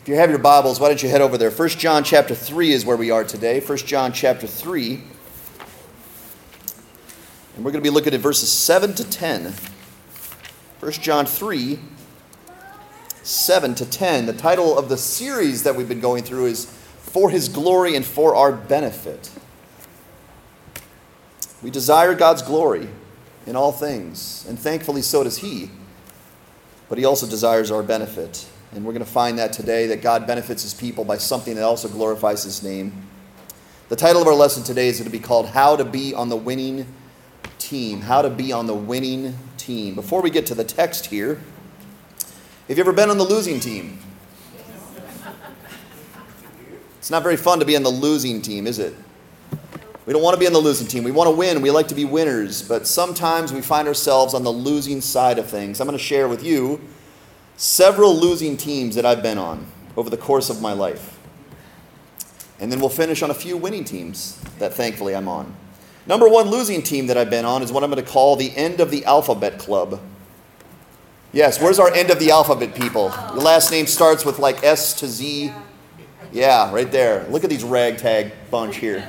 If you have your Bibles, why don't you head over there? 1 John chapter 3 is where we are today. 1 John chapter 3. And we're going to be looking at verses 7 to 10. 1 John 3, 7 to 10. The title of the series that we've been going through is For His Glory and for Our Benefit. We desire God's glory in all things, and thankfully so does He. But He also desires our benefit. And we're going to find that today that God benefits His people by something that also glorifies His name. The title of our lesson today is going to be called How to Be on the Winning Team. How to Be on the Winning Team. Before we get to the text here, have you ever been on the losing team? It's not very fun to be on the losing team, is it? We don't want to be on the losing team. We want to win. We like to be winners. But sometimes we find ourselves on the losing side of things. I'm going to share with you several losing teams that I've been on over the course of my life. And then we'll finish on a few winning teams that thankfully I'm on. Number one losing team that I've been on is what I'm going to call the end of the alphabet club. Yes, where's our end of the alphabet people? Your last name starts with like S to Z. Yeah, right there. Look at these ragtag bunch here.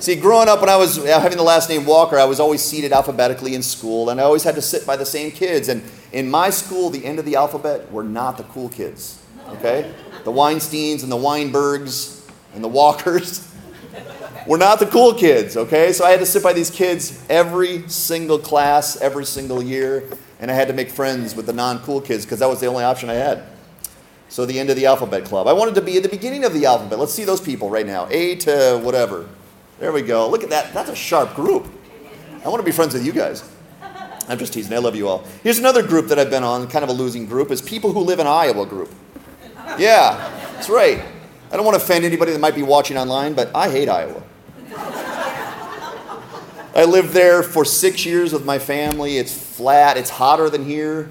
See, growing up when I was uh, having the last name Walker, I was always seated alphabetically in school, and I always had to sit by the same kids. And in my school, the end of the alphabet were not the cool kids. Okay? The Weinsteins and the Weinbergs and the Walkers were not the cool kids. Okay? So I had to sit by these kids every single class, every single year, and I had to make friends with the non cool kids because that was the only option I had. So the end of the alphabet club. I wanted to be at the beginning of the alphabet. Let's see those people right now. A to whatever. There we go. Look at that. That's a sharp group. I want to be friends with you guys. I'm just teasing. I love you all. Here's another group that I've been on, kind of a losing group, is people who live in Iowa group. Yeah, that's right. I don't want to offend anybody that might be watching online, but I hate Iowa. I lived there for six years with my family. It's flat, it's hotter than here,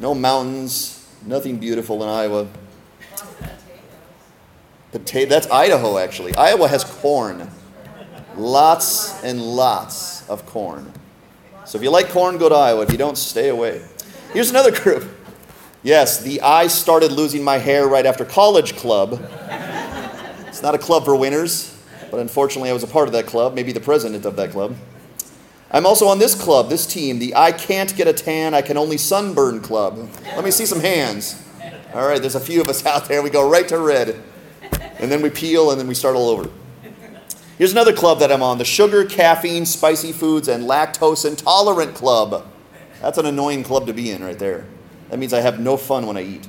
no mountains, nothing beautiful in Iowa. Potato, that's Idaho, actually. Iowa has corn. Lots and lots of corn. So if you like corn, go to Iowa. If you don't, stay away. Here's another group. Yes, the I started losing my hair right after college club. It's not a club for winners, but unfortunately I was a part of that club, maybe the president of that club. I'm also on this club, this team, the I can't get a tan, I can only sunburn club. Let me see some hands. All right, there's a few of us out there. We go right to red. And then we peel and then we start all over. Here's another club that I'm on the Sugar, Caffeine, Spicy Foods, and Lactose Intolerant Club. That's an annoying club to be in right there. That means I have no fun when I eat.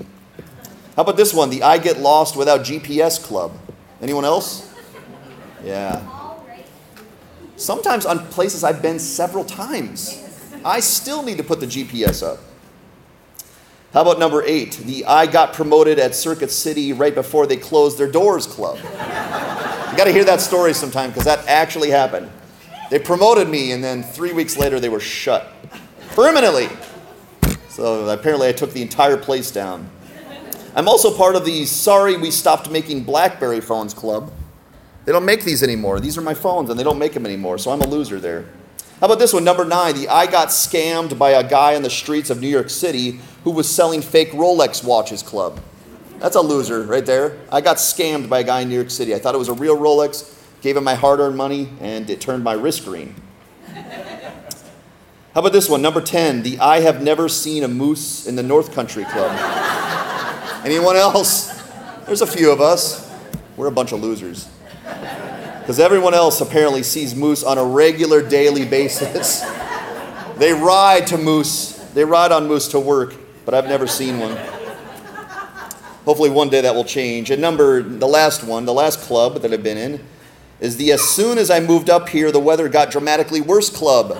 How about this one, the I Get Lost Without GPS Club? Anyone else? Yeah. Sometimes on places I've been several times, I still need to put the GPS up. How about number eight, the I got promoted at Circuit City right before they closed their doors club? Got to hear that story sometime because that actually happened. They promoted me, and then three weeks later, they were shut permanently. So apparently, I took the entire place down. I'm also part of the Sorry We Stopped Making Blackberry Phones Club. They don't make these anymore. These are my phones, and they don't make them anymore, so I'm a loser there. How about this one, number nine? The I got scammed by a guy on the streets of New York City who was selling fake Rolex watches club. That's a loser right there. I got scammed by a guy in New York City. I thought it was a real Rolex, gave him my hard earned money, and it turned my wrist green. How about this one? Number 10, the I have never seen a moose in the North Country Club. Anyone else? There's a few of us. We're a bunch of losers. Because everyone else apparently sees moose on a regular daily basis. they ride to moose, they ride on moose to work, but I've never seen one. Hopefully, one day that will change. And number, the last one, the last club that I've been in, is the as soon as I moved up here, the weather got dramatically worse club.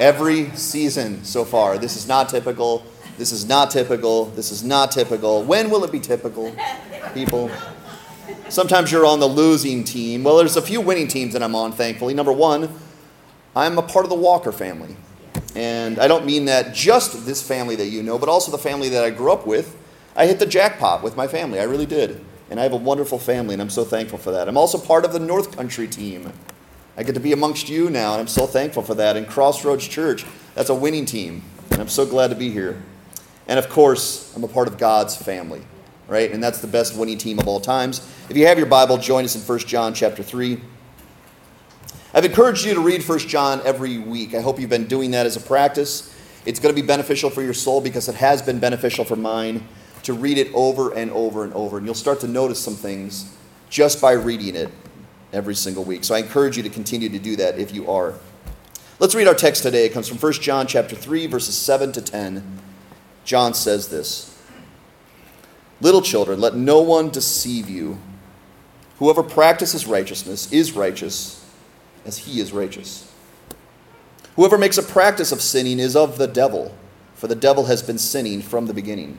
Every season so far. This is not typical. This is not typical. This is not typical. When will it be typical, people? Sometimes you're on the losing team. Well, there's a few winning teams that I'm on, thankfully. Number one, I'm a part of the Walker family. And I don't mean that just this family that you know, but also the family that I grew up with. I hit the jackpot with my family. I really did. And I have a wonderful family, and I'm so thankful for that. I'm also part of the North Country team. I get to be amongst you now, and I'm so thankful for that. And Crossroads Church, that's a winning team, and I'm so glad to be here. And of course, I'm a part of God's family. right? And that's the best winning team of all times. If you have your Bible, join us in 1 John chapter 3. I've encouraged you to read 1 John every week. I hope you've been doing that as a practice. It's going to be beneficial for your soul because it has been beneficial for mine to read it over and over and over. And you'll start to notice some things just by reading it every single week. So I encourage you to continue to do that if you are. Let's read our text today. It comes from 1 John chapter 3 verses 7 to 10. John says this: Little children, let no one deceive you. Whoever practices righteousness is righteous as he is righteous. Whoever makes a practice of sinning is of the devil, for the devil has been sinning from the beginning.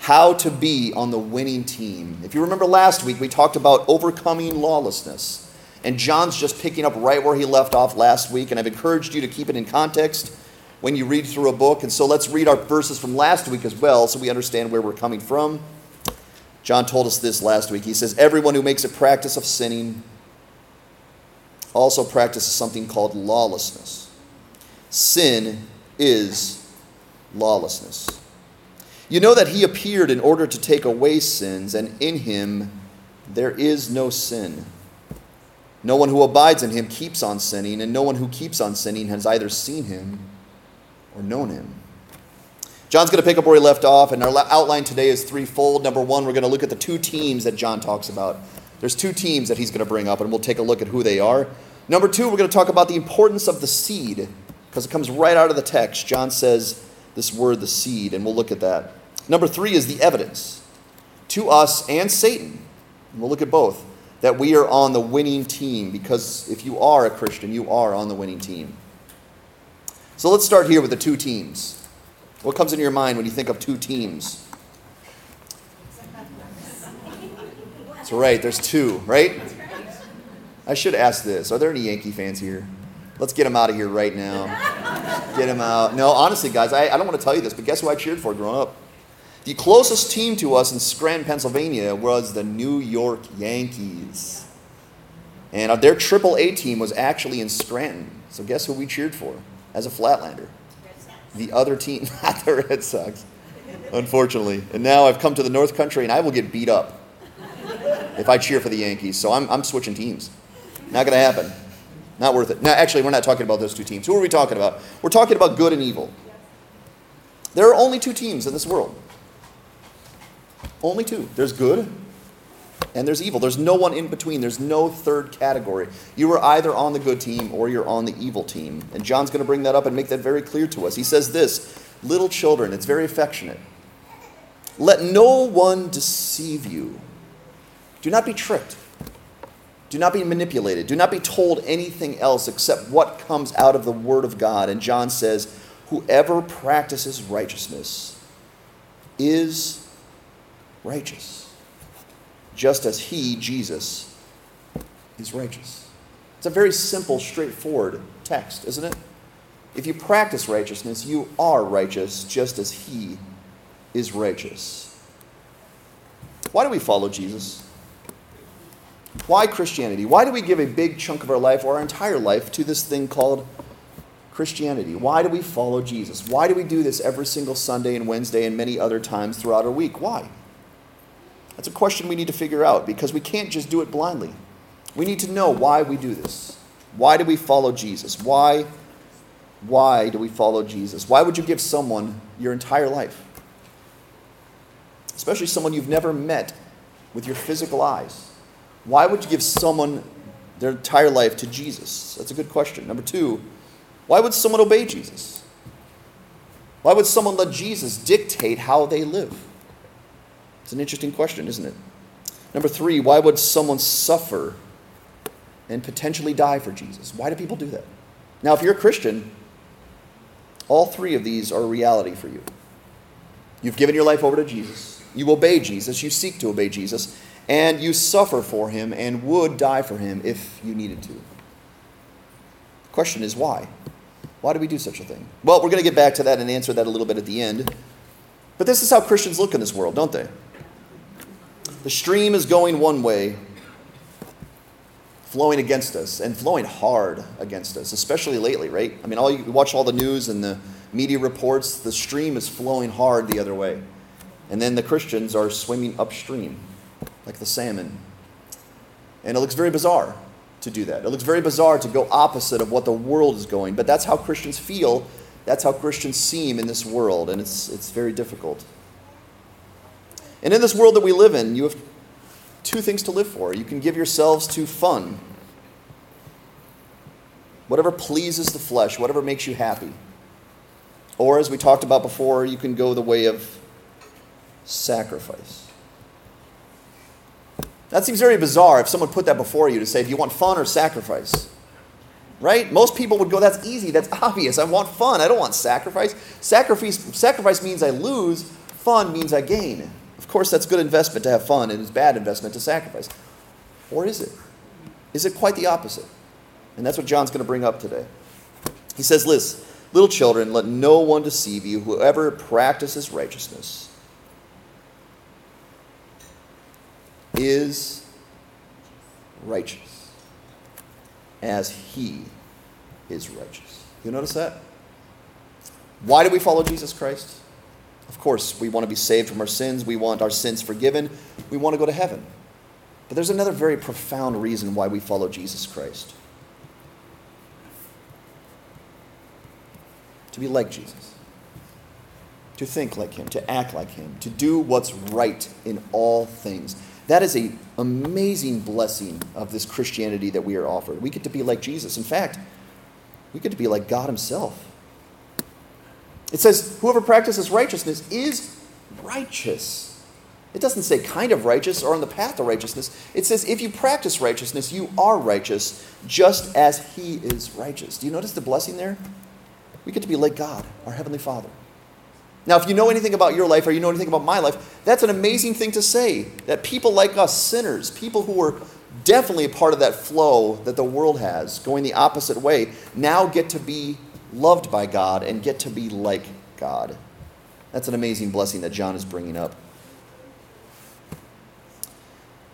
How to Be on the Winning Team. If you remember last week, we talked about overcoming lawlessness. And John's just picking up right where he left off last week, and I've encouraged you to keep it in context when you read through a book. And so let's read our verses from last week as well so we understand where we're coming from. John told us this last week. He says, Everyone who makes a practice of sinning also practices something called lawlessness. Sin is lawlessness. You know that he appeared in order to take away sins, and in him there is no sin. No one who abides in him keeps on sinning, and no one who keeps on sinning has either seen him or known him. John's going to pick up where he left off, and our outline today is threefold. Number one, we're going to look at the two teams that John talks about. There's two teams that he's going to bring up, and we'll take a look at who they are. Number two, we're going to talk about the importance of the seed, because it comes right out of the text. John says this word, the seed, and we'll look at that. Number three is the evidence to us and Satan. And we'll look at both that we are on the winning team because if you are a Christian, you are on the winning team. So let's start here with the two teams. What comes into your mind when you think of two teams? That's right, there's two, right? I should ask this. Are there any Yankee fans here? Let's get them out of here right now. Get them out. No, honestly, guys, I, I don't want to tell you this, but guess who I cheered for growing up? The closest team to us in Scranton, Pennsylvania was the New York Yankees. And uh, their Triple A team was actually in Scranton. So guess who we cheered for as a Flatlander? The other team, not the Red Sox, unfortunately. And now I've come to the North Country and I will get beat up if I cheer for the Yankees. So I'm, I'm switching teams. Not going to happen. Not worth it. Now, actually, we're not talking about those two teams. Who are we talking about? We're talking about good and evil. There are only two teams in this world only two. There's good and there's evil. There's no one in between. There's no third category. You are either on the good team or you're on the evil team. And John's going to bring that up and make that very clear to us. He says this Little children, it's very affectionate. Let no one deceive you. Do not be tricked. Do not be manipulated. Do not be told anything else except what comes out of the Word of God. And John says, Whoever practices righteousness is righteous, just as he, Jesus, is righteous. It's a very simple, straightforward text, isn't it? If you practice righteousness, you are righteous, just as he is righteous. Why do we follow Jesus? Why Christianity? Why do we give a big chunk of our life or our entire life to this thing called Christianity? Why do we follow Jesus? Why do we do this every single Sunday and Wednesday and many other times throughout our week? Why? That's a question we need to figure out because we can't just do it blindly. We need to know why we do this. Why do we follow Jesus? Why why do we follow Jesus? Why would you give someone your entire life? Especially someone you've never met with your physical eyes. Why would you give someone their entire life to Jesus? That's a good question. Number 2, why would someone obey Jesus? Why would someone let Jesus dictate how they live? It's an interesting question, isn't it? Number three, why would someone suffer and potentially die for Jesus? Why do people do that? Now, if you're a Christian, all three of these are a reality for you. You've given your life over to Jesus, you obey Jesus, you seek to obey Jesus, and you suffer for him and would die for him if you needed to. The question is why? Why do we do such a thing? Well, we're going to get back to that and answer that a little bit at the end. But this is how Christians look in this world, don't they? The stream is going one way, flowing against us, and flowing hard against us, especially lately, right? I mean, all you watch all the news and the media reports, the stream is flowing hard the other way. And then the Christians are swimming upstream like the salmon. And it looks very bizarre to do that. It looks very bizarre to go opposite of what the world is going, but that's how Christians feel. That's how Christians seem in this world, and it's, it's very difficult. And in this world that we live in, you have two things to live for. You can give yourselves to fun, whatever pleases the flesh, whatever makes you happy. Or, as we talked about before, you can go the way of sacrifice. That seems very bizarre if someone put that before you to say, do you want fun or sacrifice? Right? Most people would go, that's easy, that's obvious. I want fun, I don't want sacrifice. Sacrifice, sacrifice means I lose, fun means I gain. Course, that's good investment to have fun, and it's bad investment to sacrifice. Or is it? Is it quite the opposite? And that's what John's going to bring up today. He says, Listen, little children, let no one deceive you. Whoever practices righteousness is righteous as he is righteous. You notice that? Why do we follow Jesus Christ? Of course, we want to be saved from our sins. We want our sins forgiven. We want to go to heaven. But there's another very profound reason why we follow Jesus Christ to be like Jesus, to think like him, to act like him, to do what's right in all things. That is an amazing blessing of this Christianity that we are offered. We get to be like Jesus. In fact, we get to be like God Himself. It says, whoever practices righteousness is righteous. It doesn't say kind of righteous or on the path to righteousness. It says, if you practice righteousness, you are righteous, just as He is righteous. Do you notice the blessing there? We get to be like God, our Heavenly Father. Now, if you know anything about your life or you know anything about my life, that's an amazing thing to say. That people like us, sinners, people who are definitely a part of that flow that the world has, going the opposite way, now get to be loved by God and get to be like God. That's an amazing blessing that John is bringing up.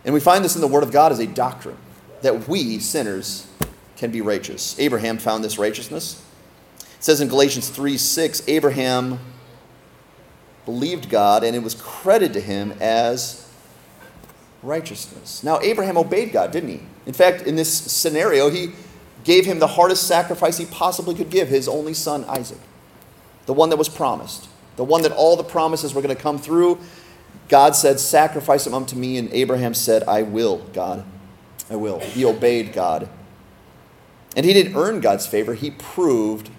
And we find this in the Word of God as a doctrine that we, sinners, can be righteous. Abraham found this righteousness. It says in Galatians 3 6, Abraham believed God, and it was credited to him as righteousness. Now, Abraham obeyed God, didn't he? In fact, in this scenario, he gave him the hardest sacrifice he possibly could give his only son, Isaac, the one that was promised, the one that all the promises were going to come through. God said, Sacrifice him unto me, and Abraham said, I will, God. I will. He obeyed God. And he didn't earn God's favor, he proved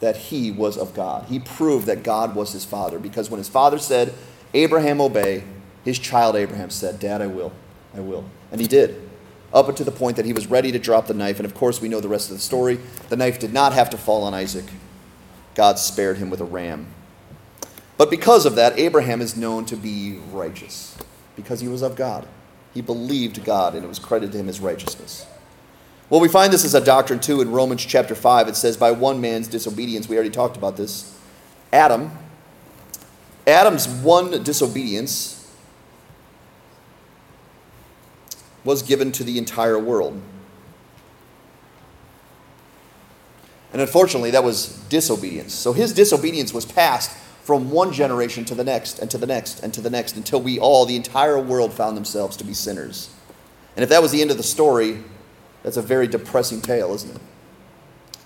that he was of God. He proved that God was his father because when his father said, Abraham, obey, his child Abraham said, Dad, I will. I will. And he did. Up to the point that he was ready to drop the knife. And of course, we know the rest of the story. The knife did not have to fall on Isaac, God spared him with a ram. But because of that, Abraham is known to be righteous because he was of God. He believed God, and it was credited to him as righteousness. Well, we find this as a doctrine too in Romans chapter 5. It says, By one man's disobedience, we already talked about this. Adam, Adam's one disobedience was given to the entire world. And unfortunately, that was disobedience. So his disobedience was passed from one generation to the next, and to the next, and to the next, until we all, the entire world, found themselves to be sinners. And if that was the end of the story, that's a very depressing tale, isn't it?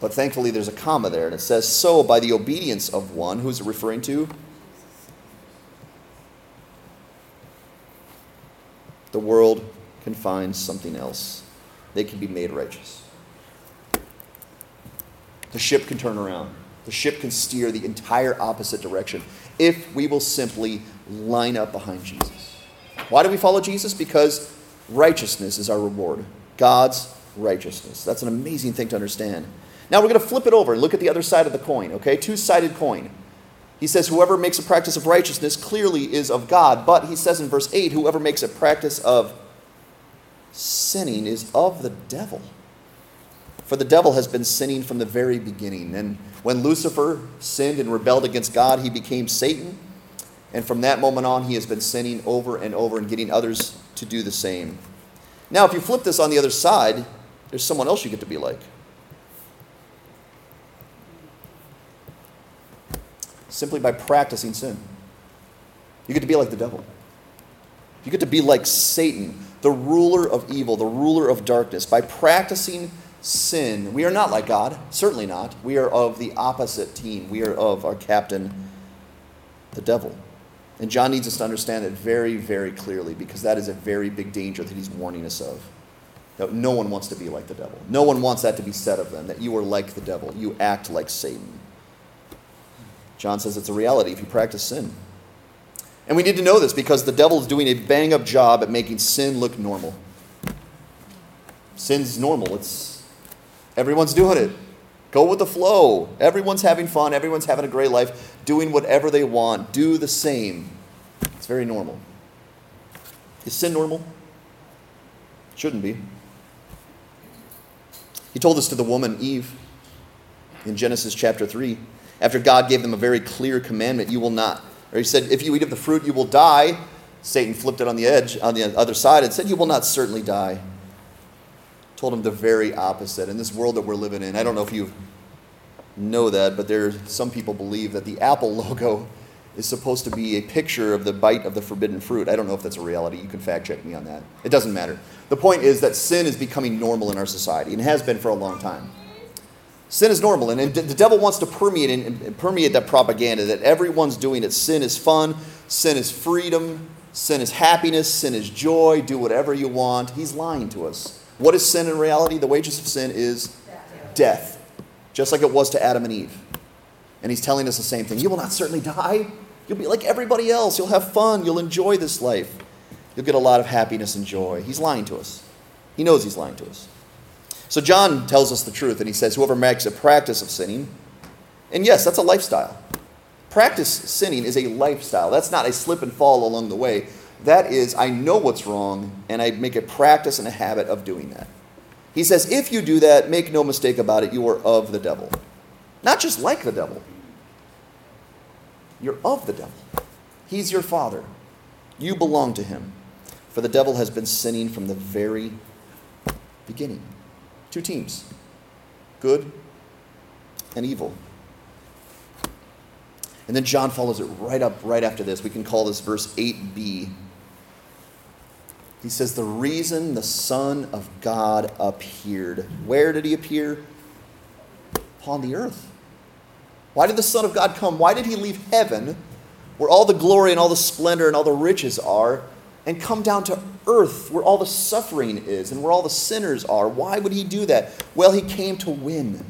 But thankfully, there's a comma there, and it says, So by the obedience of one, who's it referring to? The world can find something else. They can be made righteous. The ship can turn around. The ship can steer the entire opposite direction if we will simply line up behind Jesus. Why do we follow Jesus? Because righteousness is our reward. God's righteousness. That's an amazing thing to understand. Now we're going to flip it over and look at the other side of the coin, okay? Two sided coin. He says, Whoever makes a practice of righteousness clearly is of God. But he says in verse 8, Whoever makes a practice of sinning is of the devil. For the devil has been sinning from the very beginning. And when Lucifer sinned and rebelled against God, he became Satan. And from that moment on, he has been sinning over and over and getting others to do the same. Now, if you flip this on the other side, there's someone else you get to be like. Simply by practicing sin. You get to be like the devil. You get to be like Satan, the ruler of evil, the ruler of darkness. By practicing sin, we are not like God, certainly not. We are of the opposite team. We are of our captain, the devil. And John needs us to understand that very, very clearly because that is a very big danger that he's warning us of. That no one wants to be like the devil. No one wants that to be said of them, that you are like the devil. You act like Satan. John says it's a reality if you practice sin. And we need to know this because the devil is doing a bang up job at making sin look normal. Sin's normal. It's everyone's doing it. Go with the flow. Everyone's having fun. Everyone's having a great life, doing whatever they want. Do the same. It's very normal. Is sin normal? Shouldn't be. He told this to the woman Eve in Genesis chapter 3. After God gave them a very clear commandment, you will not. Or he said, if you eat of the fruit, you will die. Satan flipped it on the edge, on the other side, and said, You will not certainly die told him the very opposite. In this world that we're living in, I don't know if you know that, but there some people believe that the Apple logo is supposed to be a picture of the bite of the forbidden fruit. I don't know if that's a reality. You can fact check me on that. It doesn't matter. The point is that sin is becoming normal in our society and has been for a long time. Sin is normal, and the devil wants to permeate and permeate that propaganda that everyone's doing it. Sin is fun, sin is freedom, sin is happiness, sin is joy. Do whatever you want. He's lying to us. What is sin in reality? The wages of sin is death, just like it was to Adam and Eve. And he's telling us the same thing. You will not certainly die. You'll be like everybody else. You'll have fun. You'll enjoy this life. You'll get a lot of happiness and joy. He's lying to us. He knows he's lying to us. So John tells us the truth, and he says, Whoever makes a practice of sinning, and yes, that's a lifestyle. Practice sinning is a lifestyle. That's not a slip and fall along the way. That is, I know what's wrong, and I make a practice and a habit of doing that. He says, if you do that, make no mistake about it, you are of the devil. Not just like the devil, you're of the devil. He's your father. You belong to him. For the devil has been sinning from the very beginning. Two teams good and evil. And then John follows it right up right after this. We can call this verse 8b he says, The reason the Son of God appeared. Where did he appear? Upon the earth. Why did the Son of God come? Why did he leave heaven, where all the glory and all the splendor and all the riches are, and come down to earth, where all the suffering is and where all the sinners are? Why would he do that? Well, he came to win.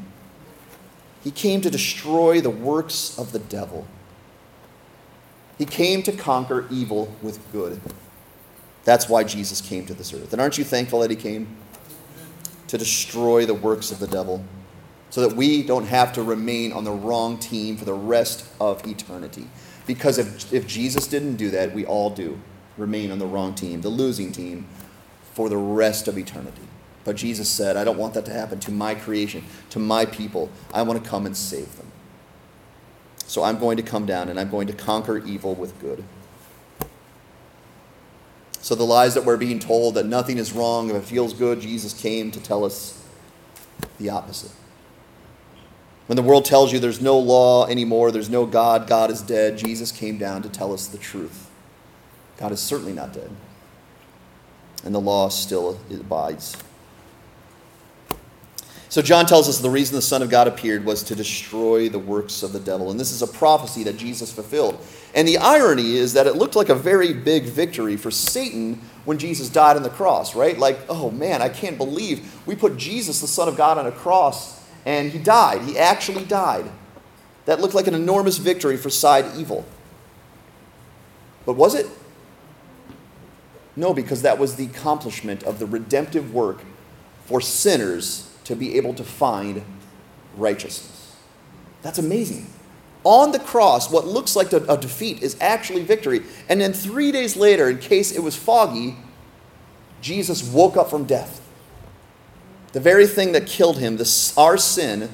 He came to destroy the works of the devil. He came to conquer evil with good. That's why Jesus came to this earth. And aren't you thankful that he came? To destroy the works of the devil so that we don't have to remain on the wrong team for the rest of eternity. Because if, if Jesus didn't do that, we all do remain on the wrong team, the losing team, for the rest of eternity. But Jesus said, I don't want that to happen to my creation, to my people. I want to come and save them. So I'm going to come down and I'm going to conquer evil with good. So the lies that we're being told that nothing is wrong, if it feels good, Jesus came to tell us the opposite. When the world tells you there's no law anymore, there's no God, God is dead, Jesus came down to tell us the truth. God is certainly not dead. And the law still abides. So John tells us the reason the Son of God appeared was to destroy the works of the devil. And this is a prophecy that Jesus fulfilled. And the irony is that it looked like a very big victory for Satan when Jesus died on the cross, right? Like, oh man, I can't believe we put Jesus, the Son of God, on a cross and he died. He actually died. That looked like an enormous victory for side evil. But was it? No, because that was the accomplishment of the redemptive work for sinners to be able to find righteousness. That's amazing. On the cross, what looks like a, defeat is actually victory. And then three days later, in case it was foggy, Jesus woke up from death. The very thing that killed him, this, our sin,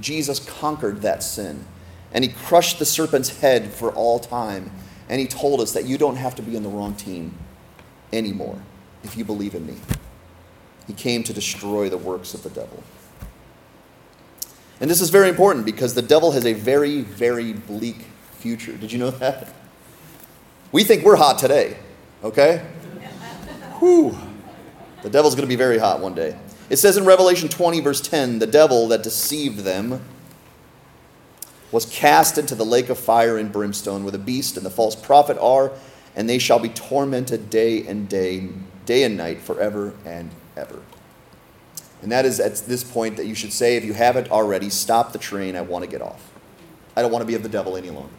Jesus conquered that sin. And he crushed the serpent's head for all time. And he told us that you don't have to be on the wrong team anymore if you believe in me. He came to destroy the works of the devil. And this is very important because the devil has a very, very bleak future. Did you know that? We think we're hot today, okay? Whew. The devil's going to be very hot one day. It says in Revelation 20, verse 10 the devil that deceived them was cast into the lake of fire and brimstone, where the beast and the false prophet are, and they shall be tormented day and day, day and night, forever and ever. And that is at this point that you should say, if you haven't already, stop the train. I want to get off. I don't want to be of the devil any longer.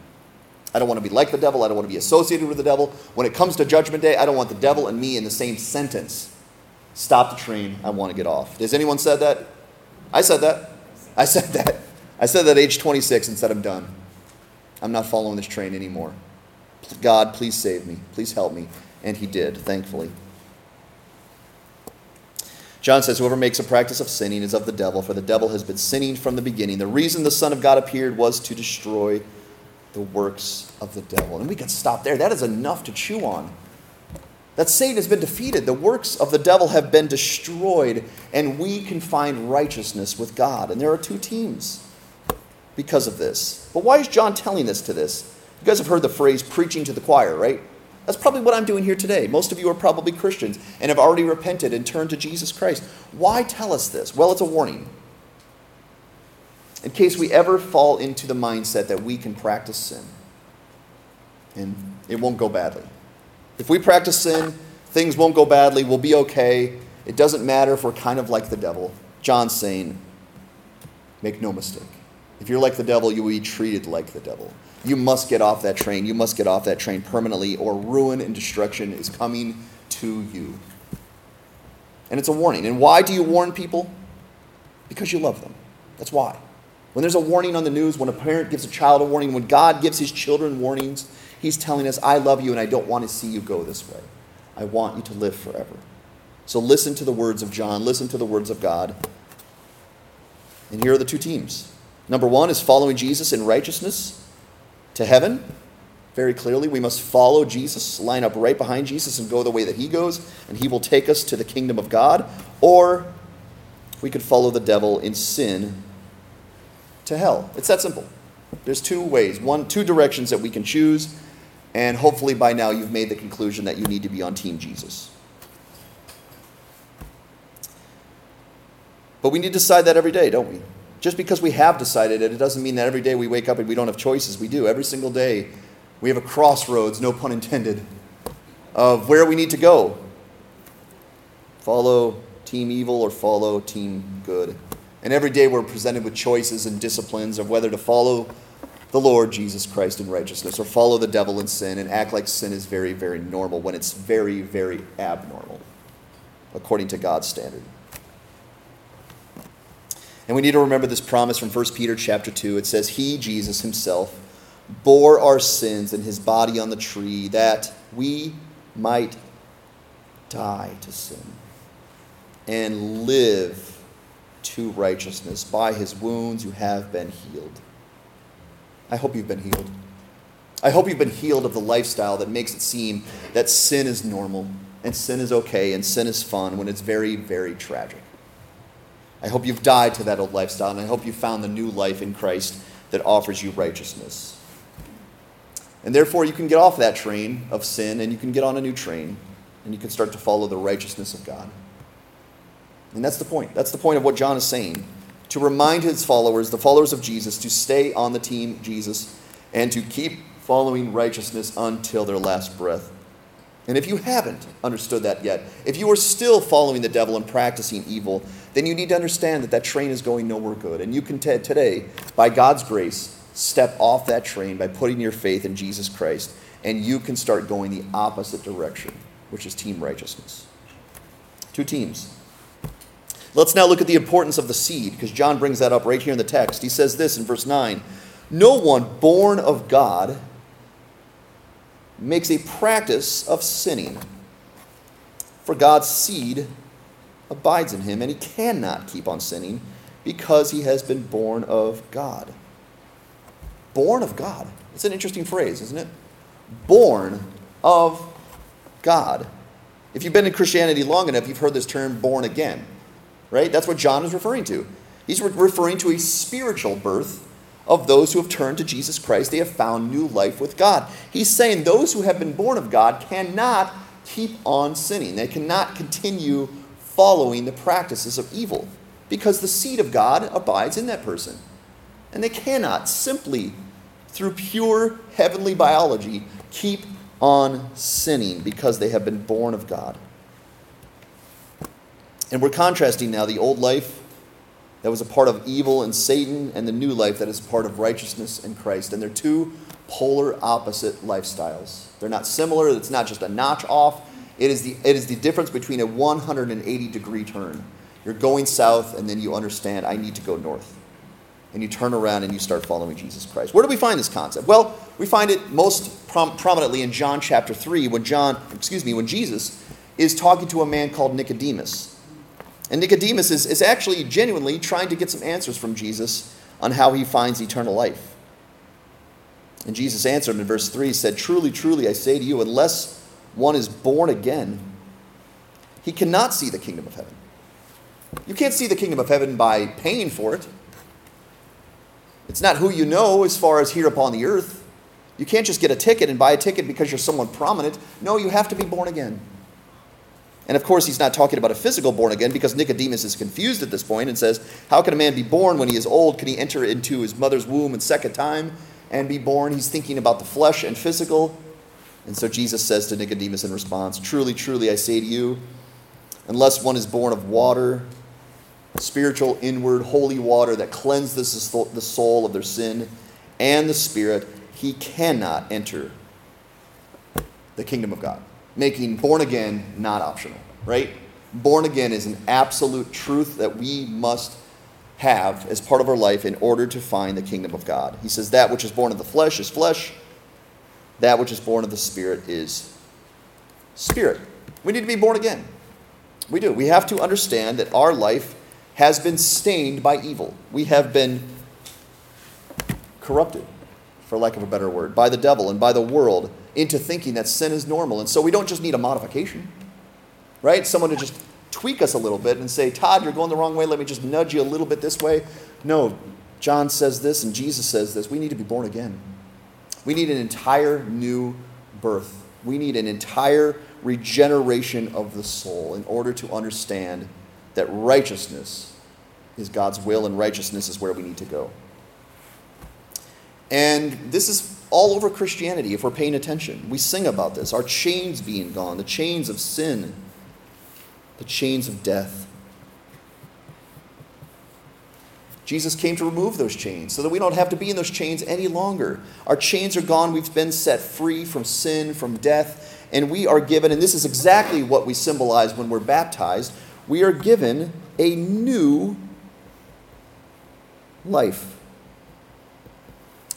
I don't want to be like the devil. I don't want to be associated with the devil. When it comes to Judgment Day, I don't want the devil and me in the same sentence. Stop the train. I want to get off. Has anyone said that? I said that. I said that. I said that at age 26 and said, I'm done. I'm not following this train anymore. God, please save me. Please help me. And he did, thankfully. John says, Whoever makes a practice of sinning is of the devil, for the devil has been sinning from the beginning. The reason the Son of God appeared was to destroy the works of the devil. And we can stop there. That is enough to chew on. That Satan has been defeated, the works of the devil have been destroyed, and we can find righteousness with God. And there are two teams because of this. But why is John telling us to this? You guys have heard the phrase preaching to the choir, right? That's probably what I'm doing here today. Most of you are probably Christians and have already repented and turned to Jesus Christ. Why tell us this? Well, it's a warning. In case we ever fall into the mindset that we can practice sin and it won't go badly. If we practice sin, things won't go badly, we'll be okay. It doesn't matter if we're kind of like the devil. John's saying, make no mistake. If you're like the devil, you will be treated like the devil. You must get off that train. You must get off that train permanently, or ruin and destruction is coming to you. And it's a warning. And why do you warn people? Because you love them. That's why. When there's a warning on the news, when a parent gives a child a warning, when God gives his children warnings, he's telling us, I love you and I don't want to see you go this way. I want you to live forever. So listen to the words of John, listen to the words of God. And here are the two teams. Number one is following Jesus in righteousness to heaven. Very clearly, we must follow Jesus, line up right behind Jesus, and go the way that he goes, and he will take us to the kingdom of God. Or we could follow the devil in sin to hell. It's that simple. There's two ways, one, two directions that we can choose, and hopefully by now you've made the conclusion that you need to be on Team Jesus. But we need to decide that every day, don't we? Just because we have decided it, it doesn't mean that every day we wake up and we don't have choices. We do. Every single day, we have a crossroads, no pun intended, of where we need to go. Follow team evil or follow team good. And every day we're presented with choices and disciplines of whether to follow the Lord Jesus Christ in righteousness or follow the devil in sin and act like sin is very, very normal when it's very, very abnormal according to God's standard. And we need to remember this promise from 1 Peter chapter 2. It says, He, Jesus himself, bore our sins in his body on the tree that we might die to sin and live to righteousness. By his wounds you have been healed. I hope you've been healed. I hope you've been healed of the lifestyle that makes it seem that sin is normal and sin is okay and sin is fun when it's very, very tragic. I hope you've died to that old lifestyle and I hope you found the new life in Christ that offers you righteousness. And therefore, you can get off that train of sin and you can get on a new train and you can start to follow the righteousness of God. And that's the point. That's the point of what John is saying. To remind his followers, the followers of Jesus, to stay on the team Jesus and to keep following righteousness until their last breath. And if you haven't understood that yet, if you are still following the devil and practicing evil, then you need to understand that that train is going nowhere good. And you can t- today, by God's grace, step off that train by putting your faith in Jesus Christ, and you can start going the opposite direction, which is team righteousness. Two teams. Let's now look at the importance of the seed, because John brings that up right here in the text. He says this in verse 9 No one born of God makes a practice of sinning. For God's seed abides in him, and he cannot keep on sinning because he has been born of God. Born of God. It's an interesting phrase, isn't it? Born of God. If you've been in Christianity long enough, you've heard this term born again, right? That's what John is referring to. He's referring to a spiritual birth of those who have turned to Jesus Christ. They have found new life with God. He's saying those who have been born of God cannot keep on sinning, they cannot continue following the practices of evil because the seed of God abides in that person. And they cannot simply, through pure heavenly biology, keep on sinning because they have been born of God. And we're contrasting now the old life that was a part of evil and Satan and the new life that is part of righteousness in Christ. And they're two polar opposite lifestyles. They're not similar, it's not just a notch off. It is the, it is the difference between a 180 degree turn. You're going south, and then you understand, I need to go north. And you turn around and you start following Jesus Christ. Where do we find this concept? Well, we find it most prom- prominently in John chapter 3 when John, excuse me, when Jesus is talking to a man called Nicodemus. And Nicodemus is, is actually genuinely trying to get some answers from Jesus on how he finds eternal life. And Jesus answered him in verse 3 said, Truly, truly, I say to you, unless one is born again, he cannot see the kingdom of heaven. You can't see the kingdom of heaven by paying for it. It's not who you know as far as here upon the earth. You can't just get a ticket and buy a ticket because you're someone prominent. No, you have to be born again. And of course, he's not talking about a physical born again because Nicodemus is confused at this point and says, How can a man be born when he is old? Can he enter into his mother's womb a second time and be born? He's thinking about the flesh and physical. And so Jesus says to Nicodemus in response, Truly, truly, I say to you, unless one is born of water, spiritual, inward, holy water that cleanses the soul of their sin and the spirit, he cannot enter the kingdom of God making born again not optional, right? Born again is an absolute truth that we must have as part of our life in order to find the kingdom of God. He says, That which is born of the flesh is flesh, that which is born of the spirit is spirit. We need to be born again. We do. We have to understand that our life has been stained by evil. We have been corrupted, for lack of a better word, by the devil and by the world into thinking that sin is normal. And so we don't just need a modification, right? Someone to just tweak us a little bit and say, Todd, you're going the wrong way. Let me just nudge you a little bit this way. No, John says this and Jesus says this. We need to be born again. We need an entire new birth. We need an entire regeneration of the soul in order to understand that righteousness is God's will and righteousness is where we need to go. And this is all over Christianity if we're paying attention. We sing about this our chains being gone, the chains of sin, the chains of death. Jesus came to remove those chains so that we don't have to be in those chains any longer. Our chains are gone. We've been set free from sin, from death, and we are given, and this is exactly what we symbolize when we're baptized, we are given a new life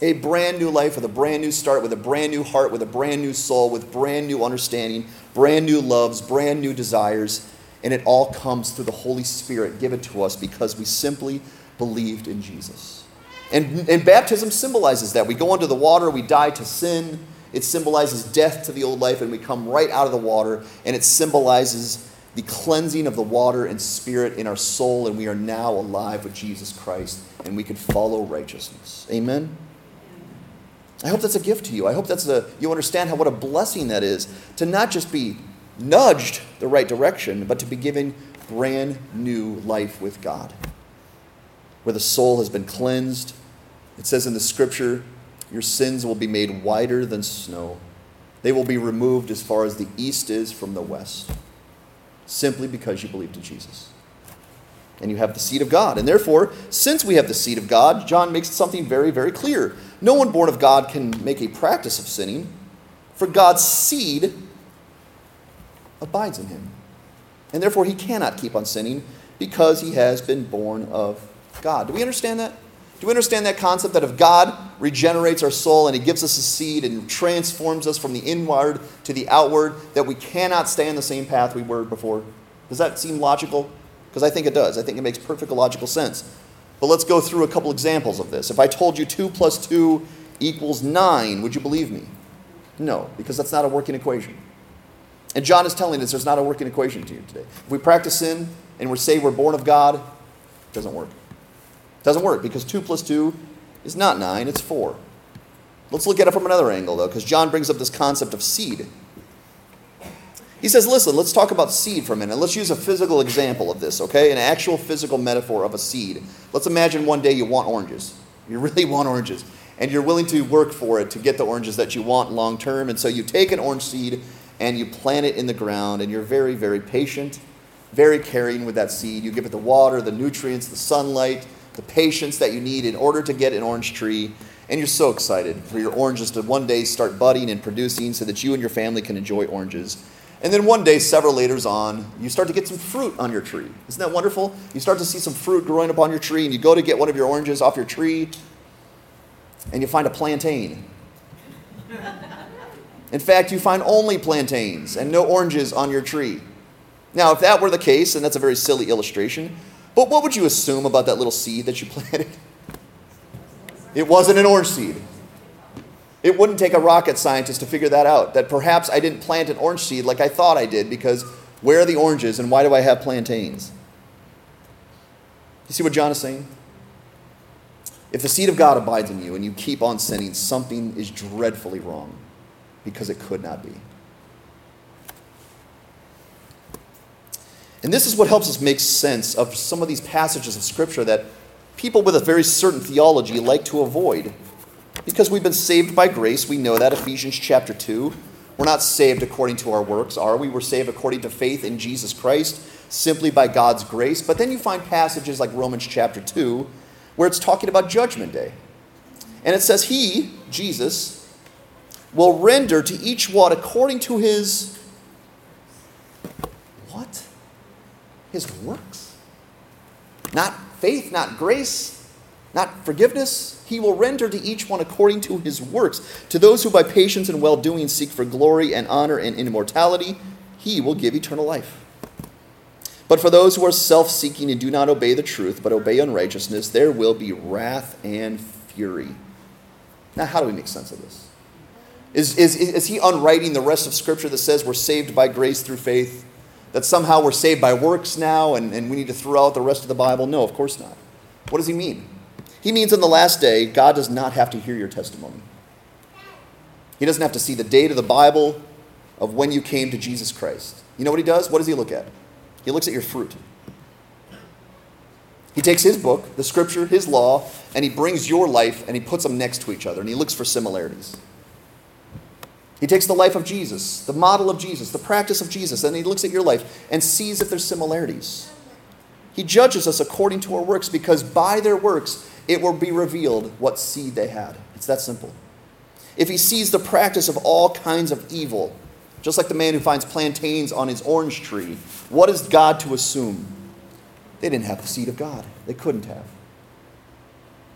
a brand new life with a brand new start, with a brand new heart, with a brand new soul, with brand new understanding, brand new loves, brand new desires. And it all comes through the Holy Spirit given to us because we simply believed in Jesus. And, and baptism symbolizes that. We go under the water, we die to sin. It symbolizes death to the old life, and we come right out of the water. And it symbolizes the cleansing of the water and spirit in our soul, and we are now alive with Jesus Christ, and we can follow righteousness. Amen? I hope that's a gift to you. I hope that's a, you understand how what a blessing that is to not just be nudged the right direction, but to be given brand new life with God, where the soul has been cleansed. It says in the scripture, your sins will be made whiter than snow. They will be removed as far as the east is from the west, simply because you believed in Jesus. And you have the seed of God. And therefore, since we have the seed of God, John makes something very, very clear. No one born of God can make a practice of sinning, for God's seed abides in him. And therefore, he cannot keep on sinning because he has been born of God. Do we understand that? Do we understand that concept that if God regenerates our soul and He gives us a seed and transforms us from the inward to the outward, that we cannot stay on the same path we were before? Does that seem logical? Because I think it does. I think it makes perfect logical sense. But let's go through a couple examples of this. If I told you 2 plus 2 equals 9, would you believe me? No, because that's not a working equation. And John is telling us there's not a working equation to you today. If we practice sin and we say we're born of God, it doesn't work. It doesn't work because 2 plus 2 is not 9, it's 4. Let's look at it from another angle, though, because John brings up this concept of seed. He says, listen, let's talk about seed for a minute. Let's use a physical example of this, okay? An actual physical metaphor of a seed. Let's imagine one day you want oranges. You really want oranges. And you're willing to work for it to get the oranges that you want long term. And so you take an orange seed and you plant it in the ground, and you're very, very patient, very caring with that seed. You give it the water, the nutrients, the sunlight, the patience that you need in order to get an orange tree. And you're so excited for your oranges to one day start budding and producing so that you and your family can enjoy oranges. And then one day, several later on, you start to get some fruit on your tree. Isn't that wonderful? You start to see some fruit growing up on your tree, and you go to get one of your oranges off your tree, and you find a plantain. In fact, you find only plantains and no oranges on your tree. Now, if that were the case, and that's a very silly illustration, but what would you assume about that little seed that you planted? It wasn't an orange seed. It wouldn't take a rocket scientist to figure that out, that perhaps I didn't plant an orange seed like I thought I did, because where are the oranges and why do I have plantains? You see what John is saying? If the seed of God abides in you and you keep on sinning, something is dreadfully wrong because it could not be. And this is what helps us make sense of some of these passages of Scripture that people with a very certain theology like to avoid. Because we've been saved by grace, we know that, Ephesians chapter 2. We're not saved according to our works, are we? We're saved according to faith in Jesus Christ, simply by God's grace. But then you find passages like Romans chapter 2, where it's talking about Judgment Day. And it says, He, Jesus, will render to each one according to his what? His works. Not faith, not grace, not forgiveness. He will render to each one according to his works. To those who by patience and well doing seek for glory and honor and immortality, he will give eternal life. But for those who are self seeking and do not obey the truth, but obey unrighteousness, there will be wrath and fury. Now, how do we make sense of this? Is, is, is he unwriting the rest of Scripture that says we're saved by grace through faith? That somehow we're saved by works now and, and we need to throw out the rest of the Bible? No, of course not. What does he mean? He means in the last day, God does not have to hear your testimony. He doesn't have to see the date of the Bible of when you came to Jesus Christ. You know what he does? What does he look at? He looks at your fruit. He takes his book, the scripture, his law, and he brings your life and he puts them next to each other and he looks for similarities. He takes the life of Jesus, the model of Jesus, the practice of Jesus, and he looks at your life and sees if there's similarities. He judges us according to our works because by their works it will be revealed what seed they had. It's that simple. If he sees the practice of all kinds of evil, just like the man who finds plantains on his orange tree, what is God to assume? They didn't have the seed of God. They couldn't have.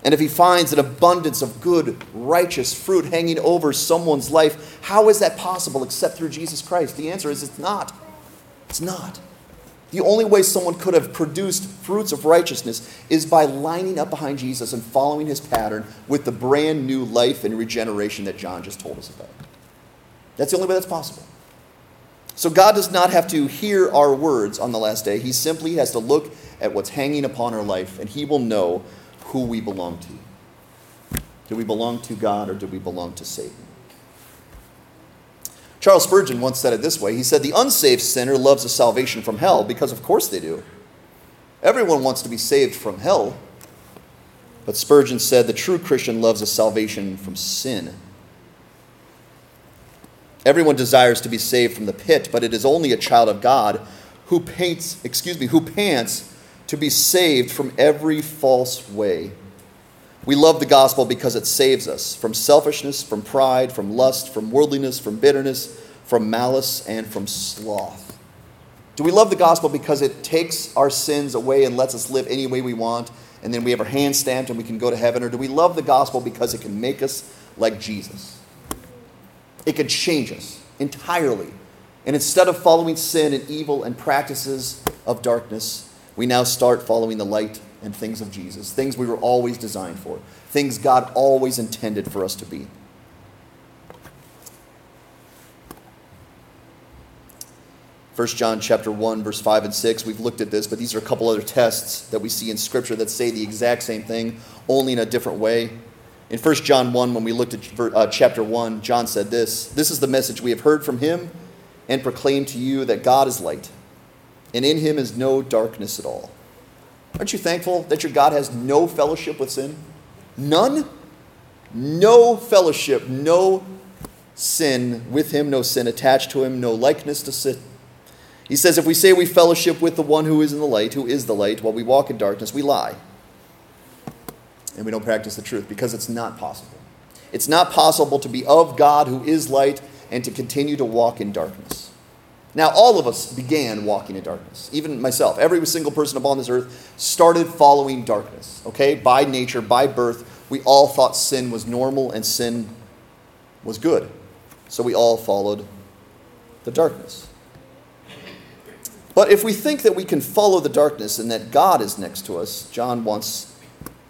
And if he finds an abundance of good, righteous fruit hanging over someone's life, how is that possible except through Jesus Christ? The answer is it's not. It's not. The only way someone could have produced fruits of righteousness is by lining up behind Jesus and following his pattern with the brand new life and regeneration that John just told us about. That's the only way that's possible. So God does not have to hear our words on the last day. He simply has to look at what's hanging upon our life, and he will know who we belong to. Do we belong to God or do we belong to Satan? Charles Spurgeon once said it this way He said, The unsaved sinner loves a salvation from hell because, of course, they do. Everyone wants to be saved from hell. But Spurgeon said, The true Christian loves a salvation from sin. Everyone desires to be saved from the pit, but it is only a child of God who paints, excuse me, who pants to be saved from every false way. We love the gospel because it saves us from selfishness, from pride, from lust, from worldliness, from bitterness, from malice, and from sloth. Do we love the gospel because it takes our sins away and lets us live any way we want and then we have our hand stamped and we can go to heaven? Or do we love the gospel because it can make us like Jesus? It can change us entirely. And instead of following sin and evil and practices of darkness, we now start following the light and things of Jesus, things we were always designed for, things God always intended for us to be. 1 John chapter 1 verse 5 and 6 we've looked at this but these are a couple other tests that we see in scripture that say the exact same thing only in a different way in 1 John 1 when we looked at uh, chapter 1 John said this this is the message we have heard from him and proclaim to you that God is light and in him is no darkness at all aren't you thankful that your God has no fellowship with sin none no fellowship no sin with him no sin attached to him no likeness to sin he says, If we say we fellowship with the one who is in the light, who is the light, while we walk in darkness, we lie. And we don't practice the truth because it's not possible. It's not possible to be of God who is light and to continue to walk in darkness. Now, all of us began walking in darkness, even myself. Every single person upon this earth started following darkness, okay? By nature, by birth, we all thought sin was normal and sin was good. So we all followed the darkness. But if we think that we can follow the darkness and that God is next to us, John wants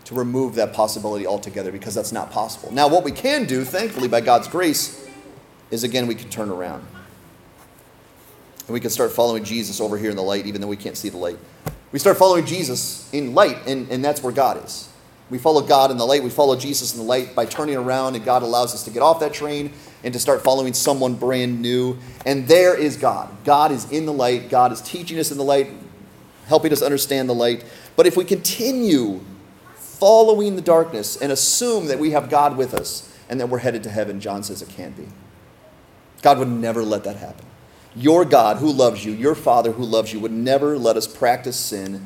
to remove that possibility altogether because that's not possible. Now, what we can do, thankfully, by God's grace, is again, we can turn around. And we can start following Jesus over here in the light, even though we can't see the light. We start following Jesus in light, and, and that's where God is. We follow God in the light. We follow Jesus in the light by turning around, and God allows us to get off that train and to start following someone brand new. And there is God. God is in the light. God is teaching us in the light, helping us understand the light. But if we continue following the darkness and assume that we have God with us and that we're headed to heaven, John says it can't be. God would never let that happen. Your God who loves you, your Father who loves you, would never let us practice sin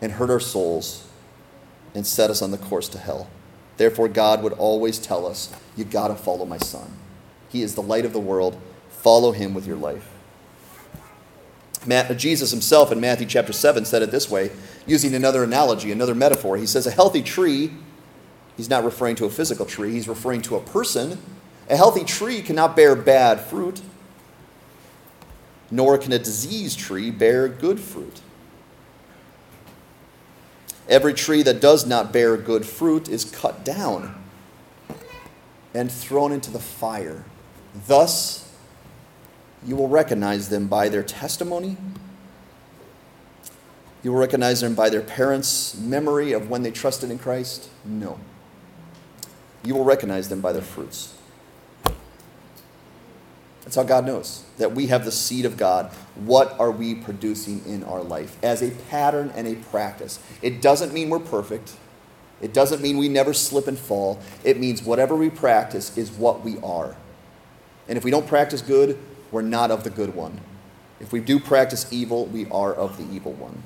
and hurt our souls and set us on the course to hell. Therefore, God would always tell us, You got to follow my son. He is the light of the world. Follow him with your life. Jesus himself in Matthew chapter 7 said it this way, using another analogy, another metaphor. He says, A healthy tree, he's not referring to a physical tree, he's referring to a person. A healthy tree cannot bear bad fruit, nor can a diseased tree bear good fruit. Every tree that does not bear good fruit is cut down and thrown into the fire. Thus, you will recognize them by their testimony. You will recognize them by their parents' memory of when they trusted in Christ? No. You will recognize them by their fruits. That's how God knows that we have the seed of God. What are we producing in our life as a pattern and a practice? It doesn't mean we're perfect. It doesn't mean we never slip and fall. It means whatever we practice is what we are. And if we don't practice good, we're not of the good one. If we do practice evil, we are of the evil one.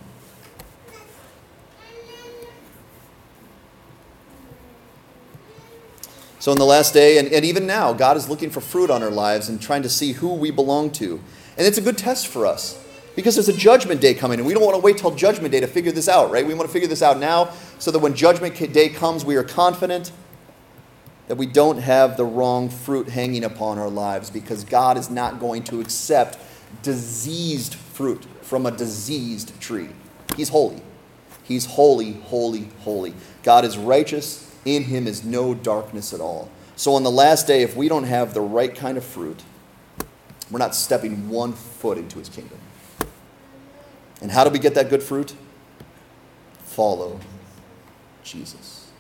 So, in the last day, and, and even now, God is looking for fruit on our lives and trying to see who we belong to. And it's a good test for us because there's a judgment day coming, and we don't want to wait till judgment day to figure this out, right? We want to figure this out now so that when judgment day comes, we are confident that we don't have the wrong fruit hanging upon our lives because God is not going to accept diseased fruit from a diseased tree. He's holy. He's holy, holy, holy. God is righteous in him is no darkness at all. So on the last day, if we don't have the right kind of fruit, we're not stepping one foot into his kingdom. And how do we get that good fruit? Follow Jesus.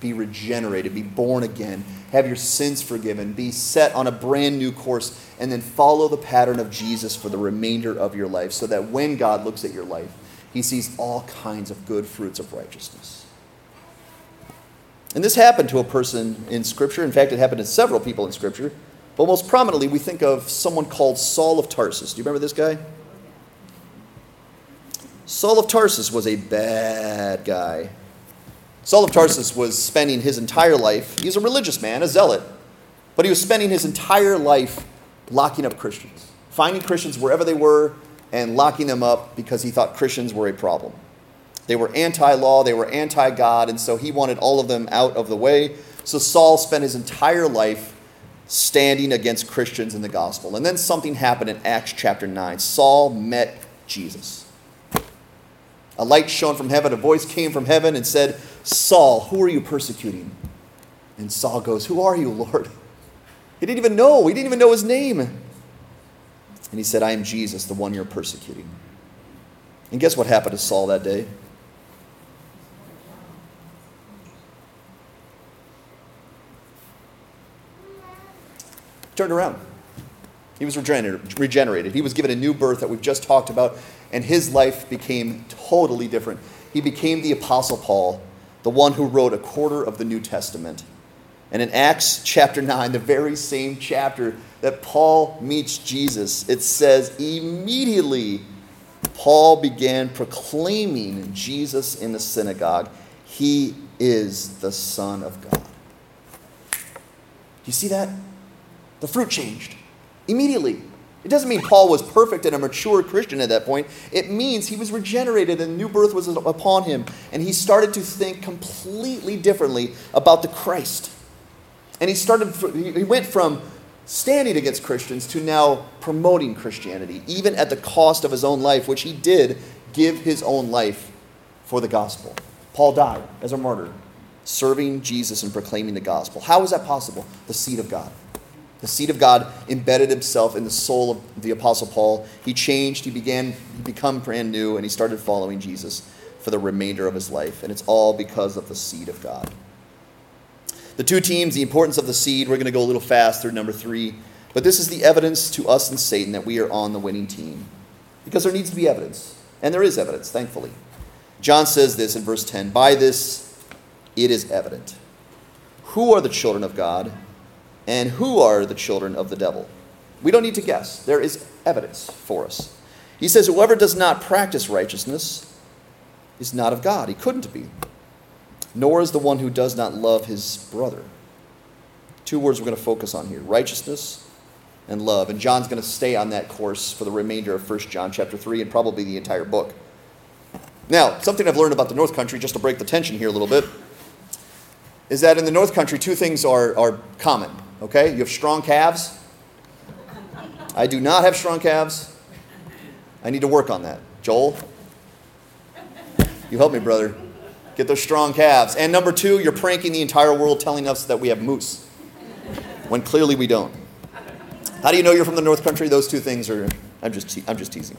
Be regenerated, be born again, have your sins forgiven, be set on a brand new course, and then follow the pattern of Jesus for the remainder of your life so that when God looks at your life, he sees all kinds of good fruits of righteousness. And this happened to a person in Scripture. In fact, it happened to several people in Scripture. But most prominently, we think of someone called Saul of Tarsus. Do you remember this guy? Saul of Tarsus was a bad guy. Saul of Tarsus was spending his entire life, he was a religious man, a zealot, but he was spending his entire life locking up Christians, finding Christians wherever they were and locking them up because he thought Christians were a problem. They were anti law, they were anti God, and so he wanted all of them out of the way. So Saul spent his entire life standing against Christians in the gospel. And then something happened in Acts chapter 9. Saul met Jesus. A light shone from heaven, a voice came from heaven and said, Saul, who are you persecuting? And Saul goes, Who are you, Lord? He didn't even know. He didn't even know his name. And he said, I am Jesus, the one you're persecuting. And guess what happened to Saul that day? Turned around. He was regenerated. He was given a new birth that we've just talked about, and his life became totally different. He became the Apostle Paul, the one who wrote a quarter of the New Testament. And in Acts chapter 9, the very same chapter that Paul meets Jesus, it says, immediately Paul began proclaiming Jesus in the synagogue. He is the Son of God. Do you see that? The fruit changed immediately. It doesn't mean Paul was perfect and a mature Christian at that point. It means he was regenerated and new birth was upon him, and he started to think completely differently about the Christ. And he started he went from standing against Christians to now promoting Christianity, even at the cost of his own life, which he did give his own life for the gospel. Paul died as a martyr, serving Jesus and proclaiming the gospel. How is that possible? The seed of God. The seed of God embedded himself in the soul of the Apostle Paul. He changed, he began, he become brand new, and he started following Jesus for the remainder of his life. And it's all because of the seed of God. The two teams, the importance of the seed, we're going to go a little fast through number three. But this is the evidence to us and Satan that we are on the winning team. Because there needs to be evidence. And there is evidence, thankfully. John says this in verse 10 By this it is evident. Who are the children of God? And who are the children of the devil? We don't need to guess. There is evidence for us. He says, Whoever does not practice righteousness is not of God. He couldn't be. Nor is the one who does not love his brother. Two words we're going to focus on here righteousness and love. And John's going to stay on that course for the remainder of 1 John chapter 3 and probably the entire book. Now, something I've learned about the North Country, just to break the tension here a little bit, is that in the North Country, two things are, are common Okay? You have strong calves. I do not have strong calves. I need to work on that. Joel, you help me, brother. Get those strong calves. And number two, you're pranking the entire world telling us that we have moose when clearly we don't. How do you know you're from the North Country? Those two things are, I'm just, te- I'm just teasing.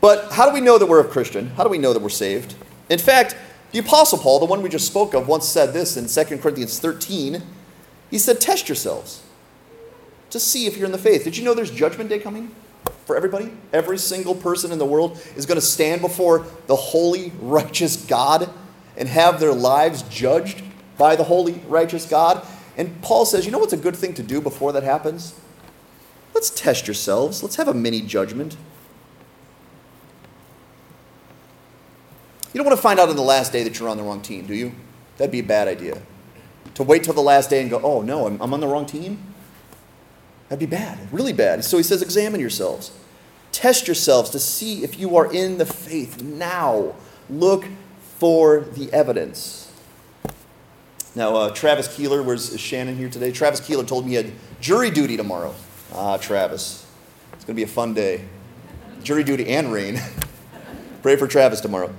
But how do we know that we're a Christian? How do we know that we're saved? In fact, the Apostle Paul, the one we just spoke of, once said this in 2 Corinthians 13 he said, Test yourselves to see if you're in the faith. Did you know there's judgment day coming for everybody? Every single person in the world is going to stand before the holy, righteous God and have their lives judged by the holy, righteous God. And Paul says, You know what's a good thing to do before that happens? Let's test yourselves. Let's have a mini judgment. You don't want to find out on the last day that you're on the wrong team, do you? That'd be a bad idea. To wait till the last day and go, oh no, I'm, I'm on the wrong team? That'd be bad, really bad. So he says, examine yourselves. Test yourselves to see if you are in the faith now. Look for the evidence. Now, uh, Travis Keeler, where's Shannon here today? Travis Keeler told me he had jury duty tomorrow. Ah, Travis. It's going to be a fun day. Jury duty and rain. Pray for Travis tomorrow.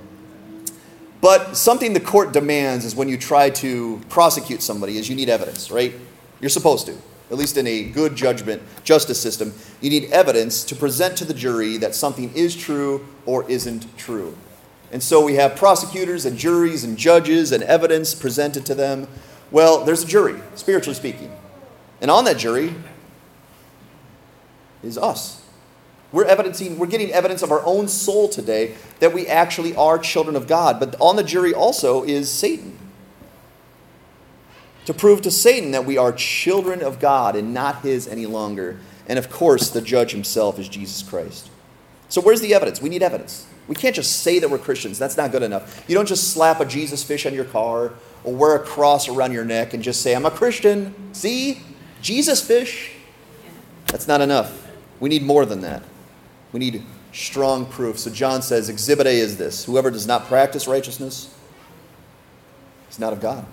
But something the court demands is when you try to prosecute somebody is you need evidence, right? You're supposed to. At least in a good judgment justice system, you need evidence to present to the jury that something is true or isn't true. And so we have prosecutors and juries and judges and evidence presented to them. Well, there's a jury, spiritually speaking. And on that jury is us. We're evidencing, we're getting evidence of our own soul today that we actually are children of God. But on the jury also is Satan. To prove to Satan that we are children of God and not his any longer. And of course, the judge himself is Jesus Christ. So where's the evidence? We need evidence. We can't just say that we're Christians. That's not good enough. You don't just slap a Jesus fish on your car or wear a cross around your neck and just say, I'm a Christian. See? Jesus fish. That's not enough. We need more than that. We need strong proof. So John says, Exhibit A is this whoever does not practice righteousness is not of God,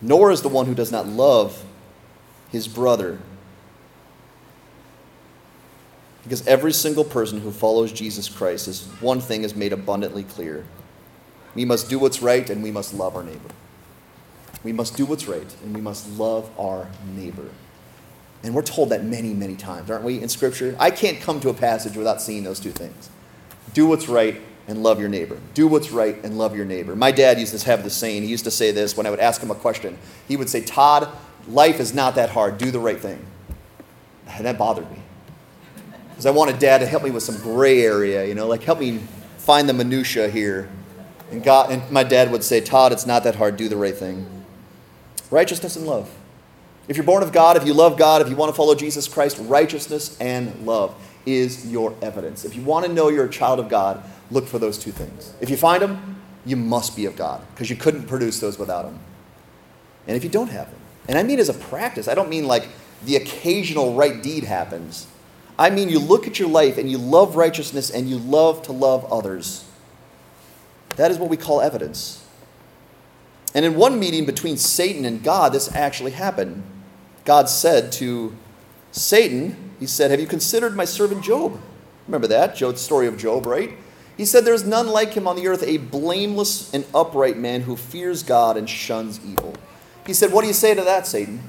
nor is the one who does not love his brother. Because every single person who follows Jesus Christ is one thing is made abundantly clear. We must do what's right and we must love our neighbor. We must do what's right and we must love our neighbor. And we're told that many, many times, aren't we, in Scripture? I can't come to a passage without seeing those two things. Do what's right and love your neighbor. Do what's right and love your neighbor. My dad used to have the saying, he used to say this when I would ask him a question. He would say, Todd, life is not that hard. Do the right thing. And that bothered me. Because I wanted dad to help me with some gray area, you know, like help me find the minutia here. And God and my dad would say, Todd, it's not that hard. Do the right thing. Righteousness and love. If you're born of God, if you love God, if you want to follow Jesus Christ, righteousness and love is your evidence. If you want to know you're a child of God, look for those two things. If you find them, you must be of God because you couldn't produce those without them. And if you don't have them, and I mean as a practice, I don't mean like the occasional right deed happens. I mean you look at your life and you love righteousness and you love to love others. That is what we call evidence. And in one meeting between Satan and God, this actually happened. God said to Satan, He said, Have you considered my servant Job? Remember that, Job's story of Job, right? He said, There is none like him on the earth, a blameless and upright man who fears God and shuns evil. He said, What do you say to that, Satan?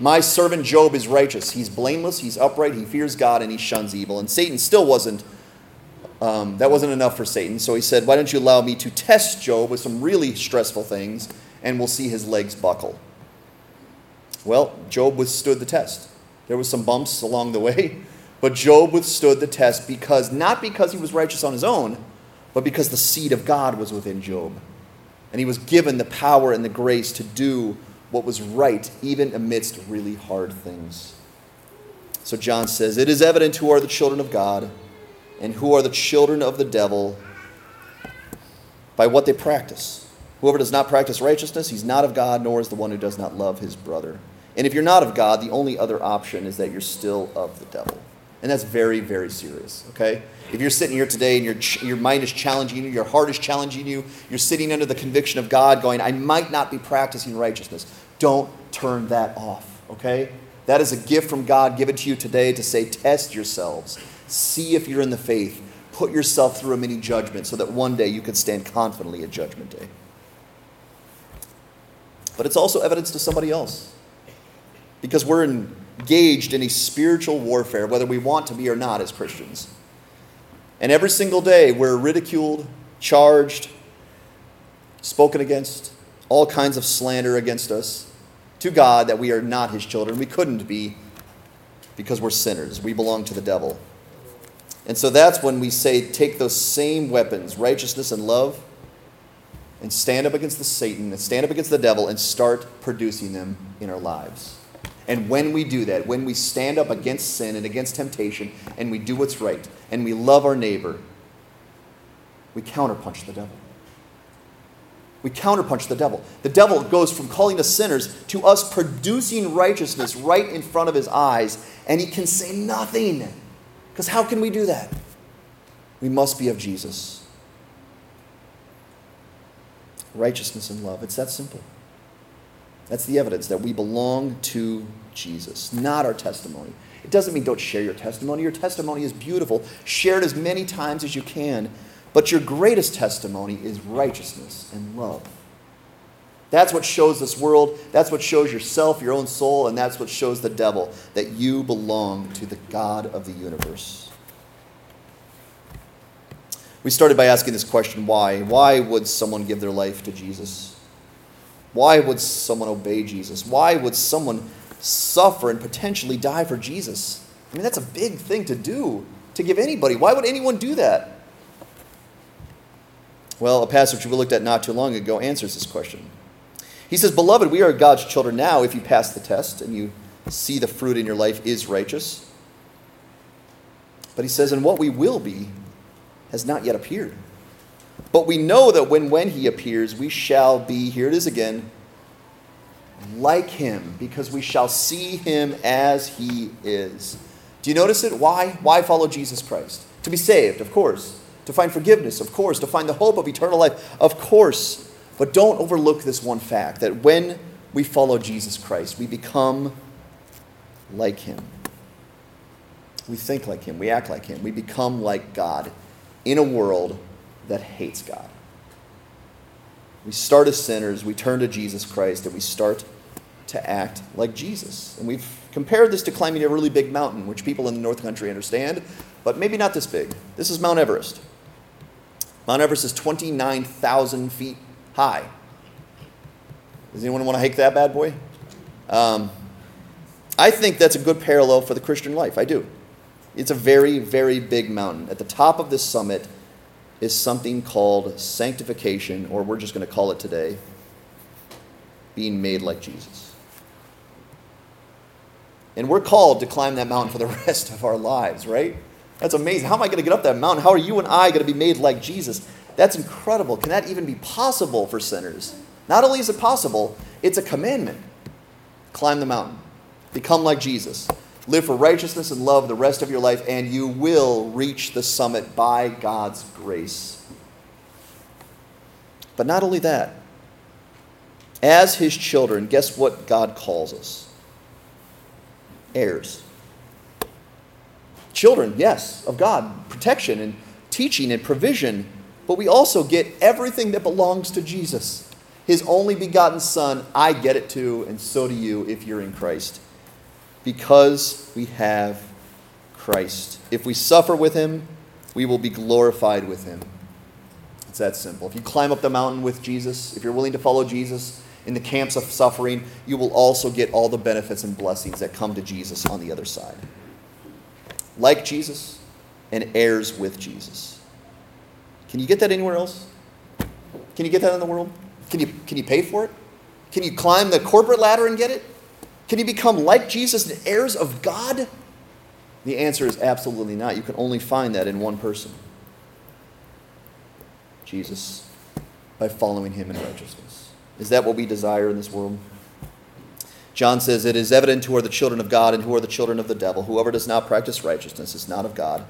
My servant Job is righteous. He's blameless, he's upright, he fears God, and he shuns evil. And Satan still wasn't, um, that wasn't enough for Satan. So he said, Why don't you allow me to test Job with some really stressful things, and we'll see his legs buckle. Well, Job withstood the test. There was some bumps along the way, but Job withstood the test because not because he was righteous on his own, but because the seed of God was within Job. And he was given the power and the grace to do what was right, even amidst really hard things. So John says, It is evident who are the children of God and who are the children of the devil by what they practice. Whoever does not practice righteousness, he's not of God, nor is the one who does not love his brother. And if you're not of God, the only other option is that you're still of the devil. And that's very, very serious, okay? If you're sitting here today and your, your mind is challenging you, your heart is challenging you, you're sitting under the conviction of God going, I might not be practicing righteousness, don't turn that off, okay? That is a gift from God given to you today to say, test yourselves, see if you're in the faith, put yourself through a mini judgment so that one day you can stand confidently at Judgment Day. But it's also evidence to somebody else because we're engaged in a spiritual warfare, whether we want to be or not as Christians. And every single day, we're ridiculed, charged, spoken against, all kinds of slander against us to God that we are not His children. We couldn't be because we're sinners. We belong to the devil. And so that's when we say, take those same weapons, righteousness and love, and stand up against the Satan, and stand up against the devil, and start producing them in our lives. And when we do that, when we stand up against sin and against temptation, and we do what's right, and we love our neighbor, we counterpunch the devil. We counterpunch the devil. The devil goes from calling us sinners to us producing righteousness right in front of his eyes, and he can say nothing. Because how can we do that? We must be of Jesus. Righteousness and love. It's that simple. That's the evidence that we belong to Jesus, not our testimony. It doesn't mean don't share your testimony. Your testimony is beautiful. Share it as many times as you can. But your greatest testimony is righteousness and love. That's what shows this world. That's what shows yourself, your own soul, and that's what shows the devil that you belong to the God of the universe. We started by asking this question why? Why would someone give their life to Jesus? Why would someone obey Jesus? Why would someone suffer and potentially die for Jesus? I mean, that's a big thing to do, to give anybody. Why would anyone do that? Well, a passage we looked at not too long ago answers this question. He says, Beloved, we are God's children now if you pass the test and you see the fruit in your life is righteous. But he says, And what we will be has not yet appeared. But we know that when, when he appears, we shall be, here it is again, like him, because we shall see him as he is. Do you notice it? Why? Why follow Jesus Christ? To be saved, of course. To find forgiveness, of course. To find the hope of eternal life, of course. But don't overlook this one fact that when we follow Jesus Christ, we become like him. We think like him, we act like him, we become like God in a world that hates God. We start as sinners, we turn to Jesus Christ, and we start to act like Jesus. And we've compared this to climbing a really big mountain, which people in the North Country understand, but maybe not this big. This is Mount Everest. Mount Everest is 29,000 feet high. Does anyone want to hike that bad boy? Um, I think that's a good parallel for the Christian life. I do. It's a very, very big mountain. At the top of this summit is something called sanctification, or we're just going to call it today being made like Jesus. And we're called to climb that mountain for the rest of our lives, right? That's amazing. How am I going to get up that mountain? How are you and I going to be made like Jesus? That's incredible. Can that even be possible for sinners? Not only is it possible, it's a commandment. Climb the mountain, become like Jesus, live for righteousness and love the rest of your life, and you will reach the summit by God's grace. But not only that, as his children, guess what God calls us? Heirs. Children, yes, of God, protection and teaching and provision, but we also get everything that belongs to Jesus his only begotten Son, I get it too, and so do you if you're in Christ. Because we have Christ. If we suffer with him, we will be glorified with him. It's that simple. If you climb up the mountain with Jesus, if you're willing to follow Jesus in the camps of suffering, you will also get all the benefits and blessings that come to Jesus on the other side. Like Jesus and heirs with Jesus. Can you get that anywhere else? Can you get that in the world? Can you, can you pay for it? Can you climb the corporate ladder and get it? Can you become like Jesus and heirs of God? The answer is absolutely not. You can only find that in one person Jesus, by following him in righteousness. Is that what we desire in this world? John says, It is evident who are the children of God and who are the children of the devil. Whoever does not practice righteousness is not of God,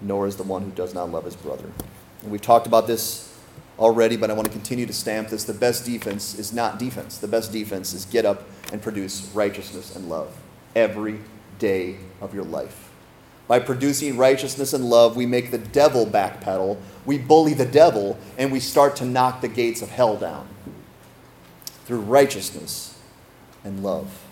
nor is the one who does not love his brother. And we've talked about this already, but I want to continue to stamp this. The best defense is not defense. The best defense is get up and produce righteousness and love every day of your life. By producing righteousness and love, we make the devil backpedal, we bully the devil, and we start to knock the gates of hell down through righteousness and love.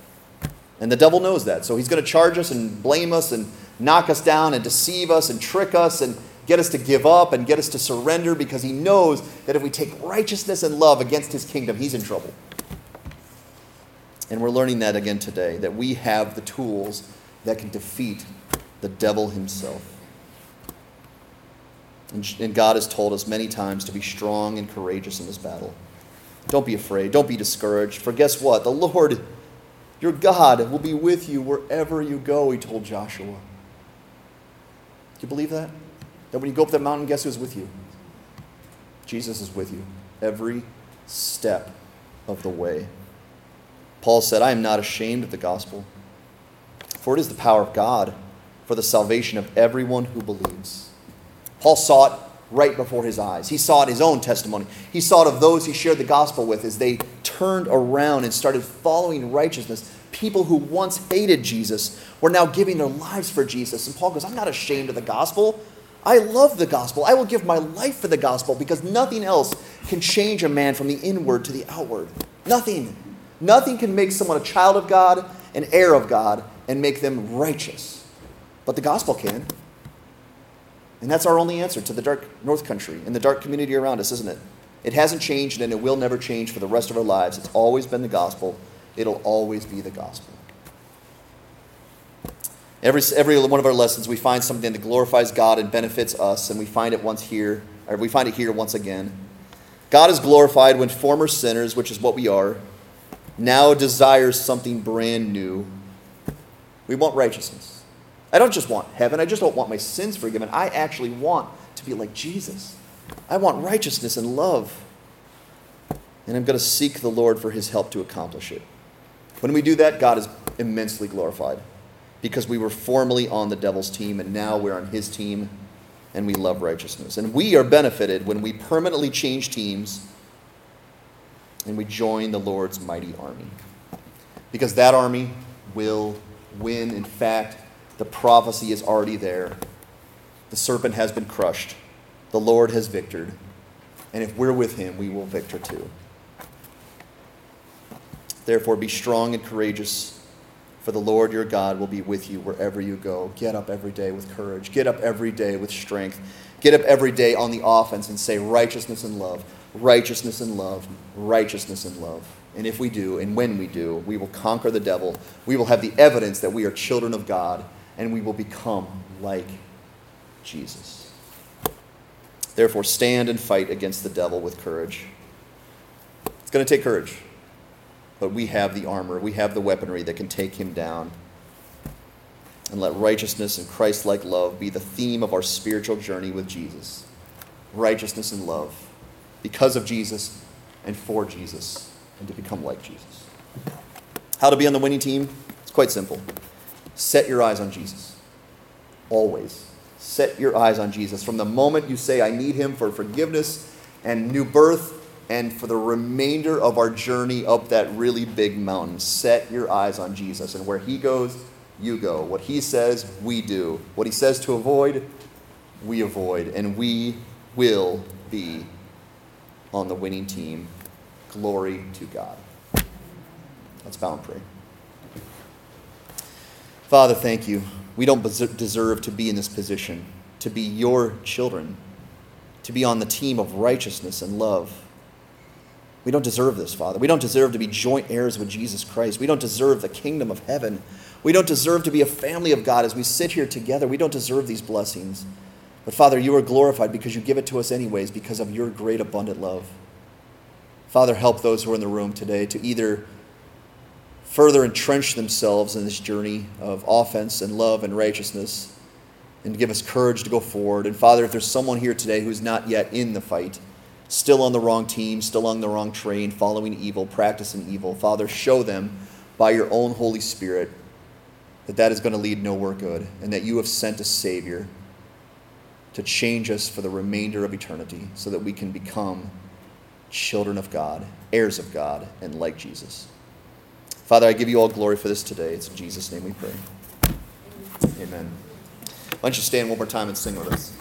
And the devil knows that. So he's going to charge us and blame us and knock us down and deceive us and trick us and get us to give up and get us to surrender because he knows that if we take righteousness and love against his kingdom, he's in trouble. And we're learning that again today that we have the tools that can defeat the devil himself. And God has told us many times to be strong and courageous in this battle. Don't be afraid. Don't be discouraged. For guess what? The Lord, your God, will be with you wherever you go, he told Joshua. Do you believe that? That when you go up that mountain, guess who's with you? Jesus is with you every step of the way. Paul said, I am not ashamed of the gospel, for it is the power of God for the salvation of everyone who believes. Paul saw it right before his eyes. He saw it his own testimony. He saw it of those he shared the gospel with as they turned around and started following righteousness. People who once hated Jesus were now giving their lives for Jesus. And Paul goes, I'm not ashamed of the gospel. I love the gospel. I will give my life for the gospel because nothing else can change a man from the inward to the outward. Nothing. Nothing can make someone a child of God, an heir of God, and make them righteous. But the gospel can. And that's our only answer to the dark North Country and the dark community around us, isn't it? It hasn't changed and it will never change for the rest of our lives. It's always been the gospel. It'll always be the gospel. Every, every one of our lessons, we find something that glorifies God and benefits us, and we find it once here, or we find it here once again. God is glorified when former sinners, which is what we are, now desires something brand new. We want righteousness. I don't just want heaven, I just don't want my sins forgiven. I actually want to be like Jesus. I want righteousness and love. And I'm going to seek the Lord for his help to accomplish it. When we do that, God is immensely glorified. because we were formerly on the devil's team and now we're on his team and we love righteousness. And we are benefited when we permanently change teams and we join the Lord's mighty army. Because that army will win. In fact, the prophecy is already there. The serpent has been crushed, the Lord has victored. And if we're with him, we will victor too. Therefore, be strong and courageous, for the Lord your God will be with you wherever you go. Get up every day with courage. Get up every day with strength. Get up every day on the offense and say, righteousness and love, righteousness and love, righteousness and love. And if we do, and when we do, we will conquer the devil. We will have the evidence that we are children of God, and we will become like Jesus. Therefore, stand and fight against the devil with courage. It's going to take courage, but we have the armor, we have the weaponry that can take him down. And let righteousness and Christ like love be the theme of our spiritual journey with Jesus. Righteousness and love because of Jesus and for Jesus, and to become like Jesus. How to be on the winning team? It's quite simple. Set your eyes on Jesus. Always. Set your eyes on Jesus. From the moment you say, I need him for forgiveness and new birth, and for the remainder of our journey up that really big mountain, set your eyes on Jesus. And where he goes, you go. What he says, we do. What he says to avoid, we avoid. And we will be on the winning team. Glory to God. Let's bow and pray. Father, thank you. We don't deserve to be in this position, to be your children, to be on the team of righteousness and love. We don't deserve this, Father. We don't deserve to be joint heirs with Jesus Christ. We don't deserve the kingdom of heaven. We don't deserve to be a family of God as we sit here together. We don't deserve these blessings. But Father, you are glorified because you give it to us anyways because of your great abundant love. Father, help those who are in the room today to either further entrench themselves in this journey of offense and love and righteousness and give us courage to go forward. And Father, if there's someone here today who's not yet in the fight, still on the wrong team, still on the wrong train, following evil, practicing evil, Father, show them by your own Holy Spirit that that is going to lead nowhere good and that you have sent a Savior to change us for the remainder of eternity so that we can become children of God, heirs of God, and like Jesus. Father, I give you all glory for this today. It's in Jesus' name we pray. Amen. Why don't you stand one more time and sing with us?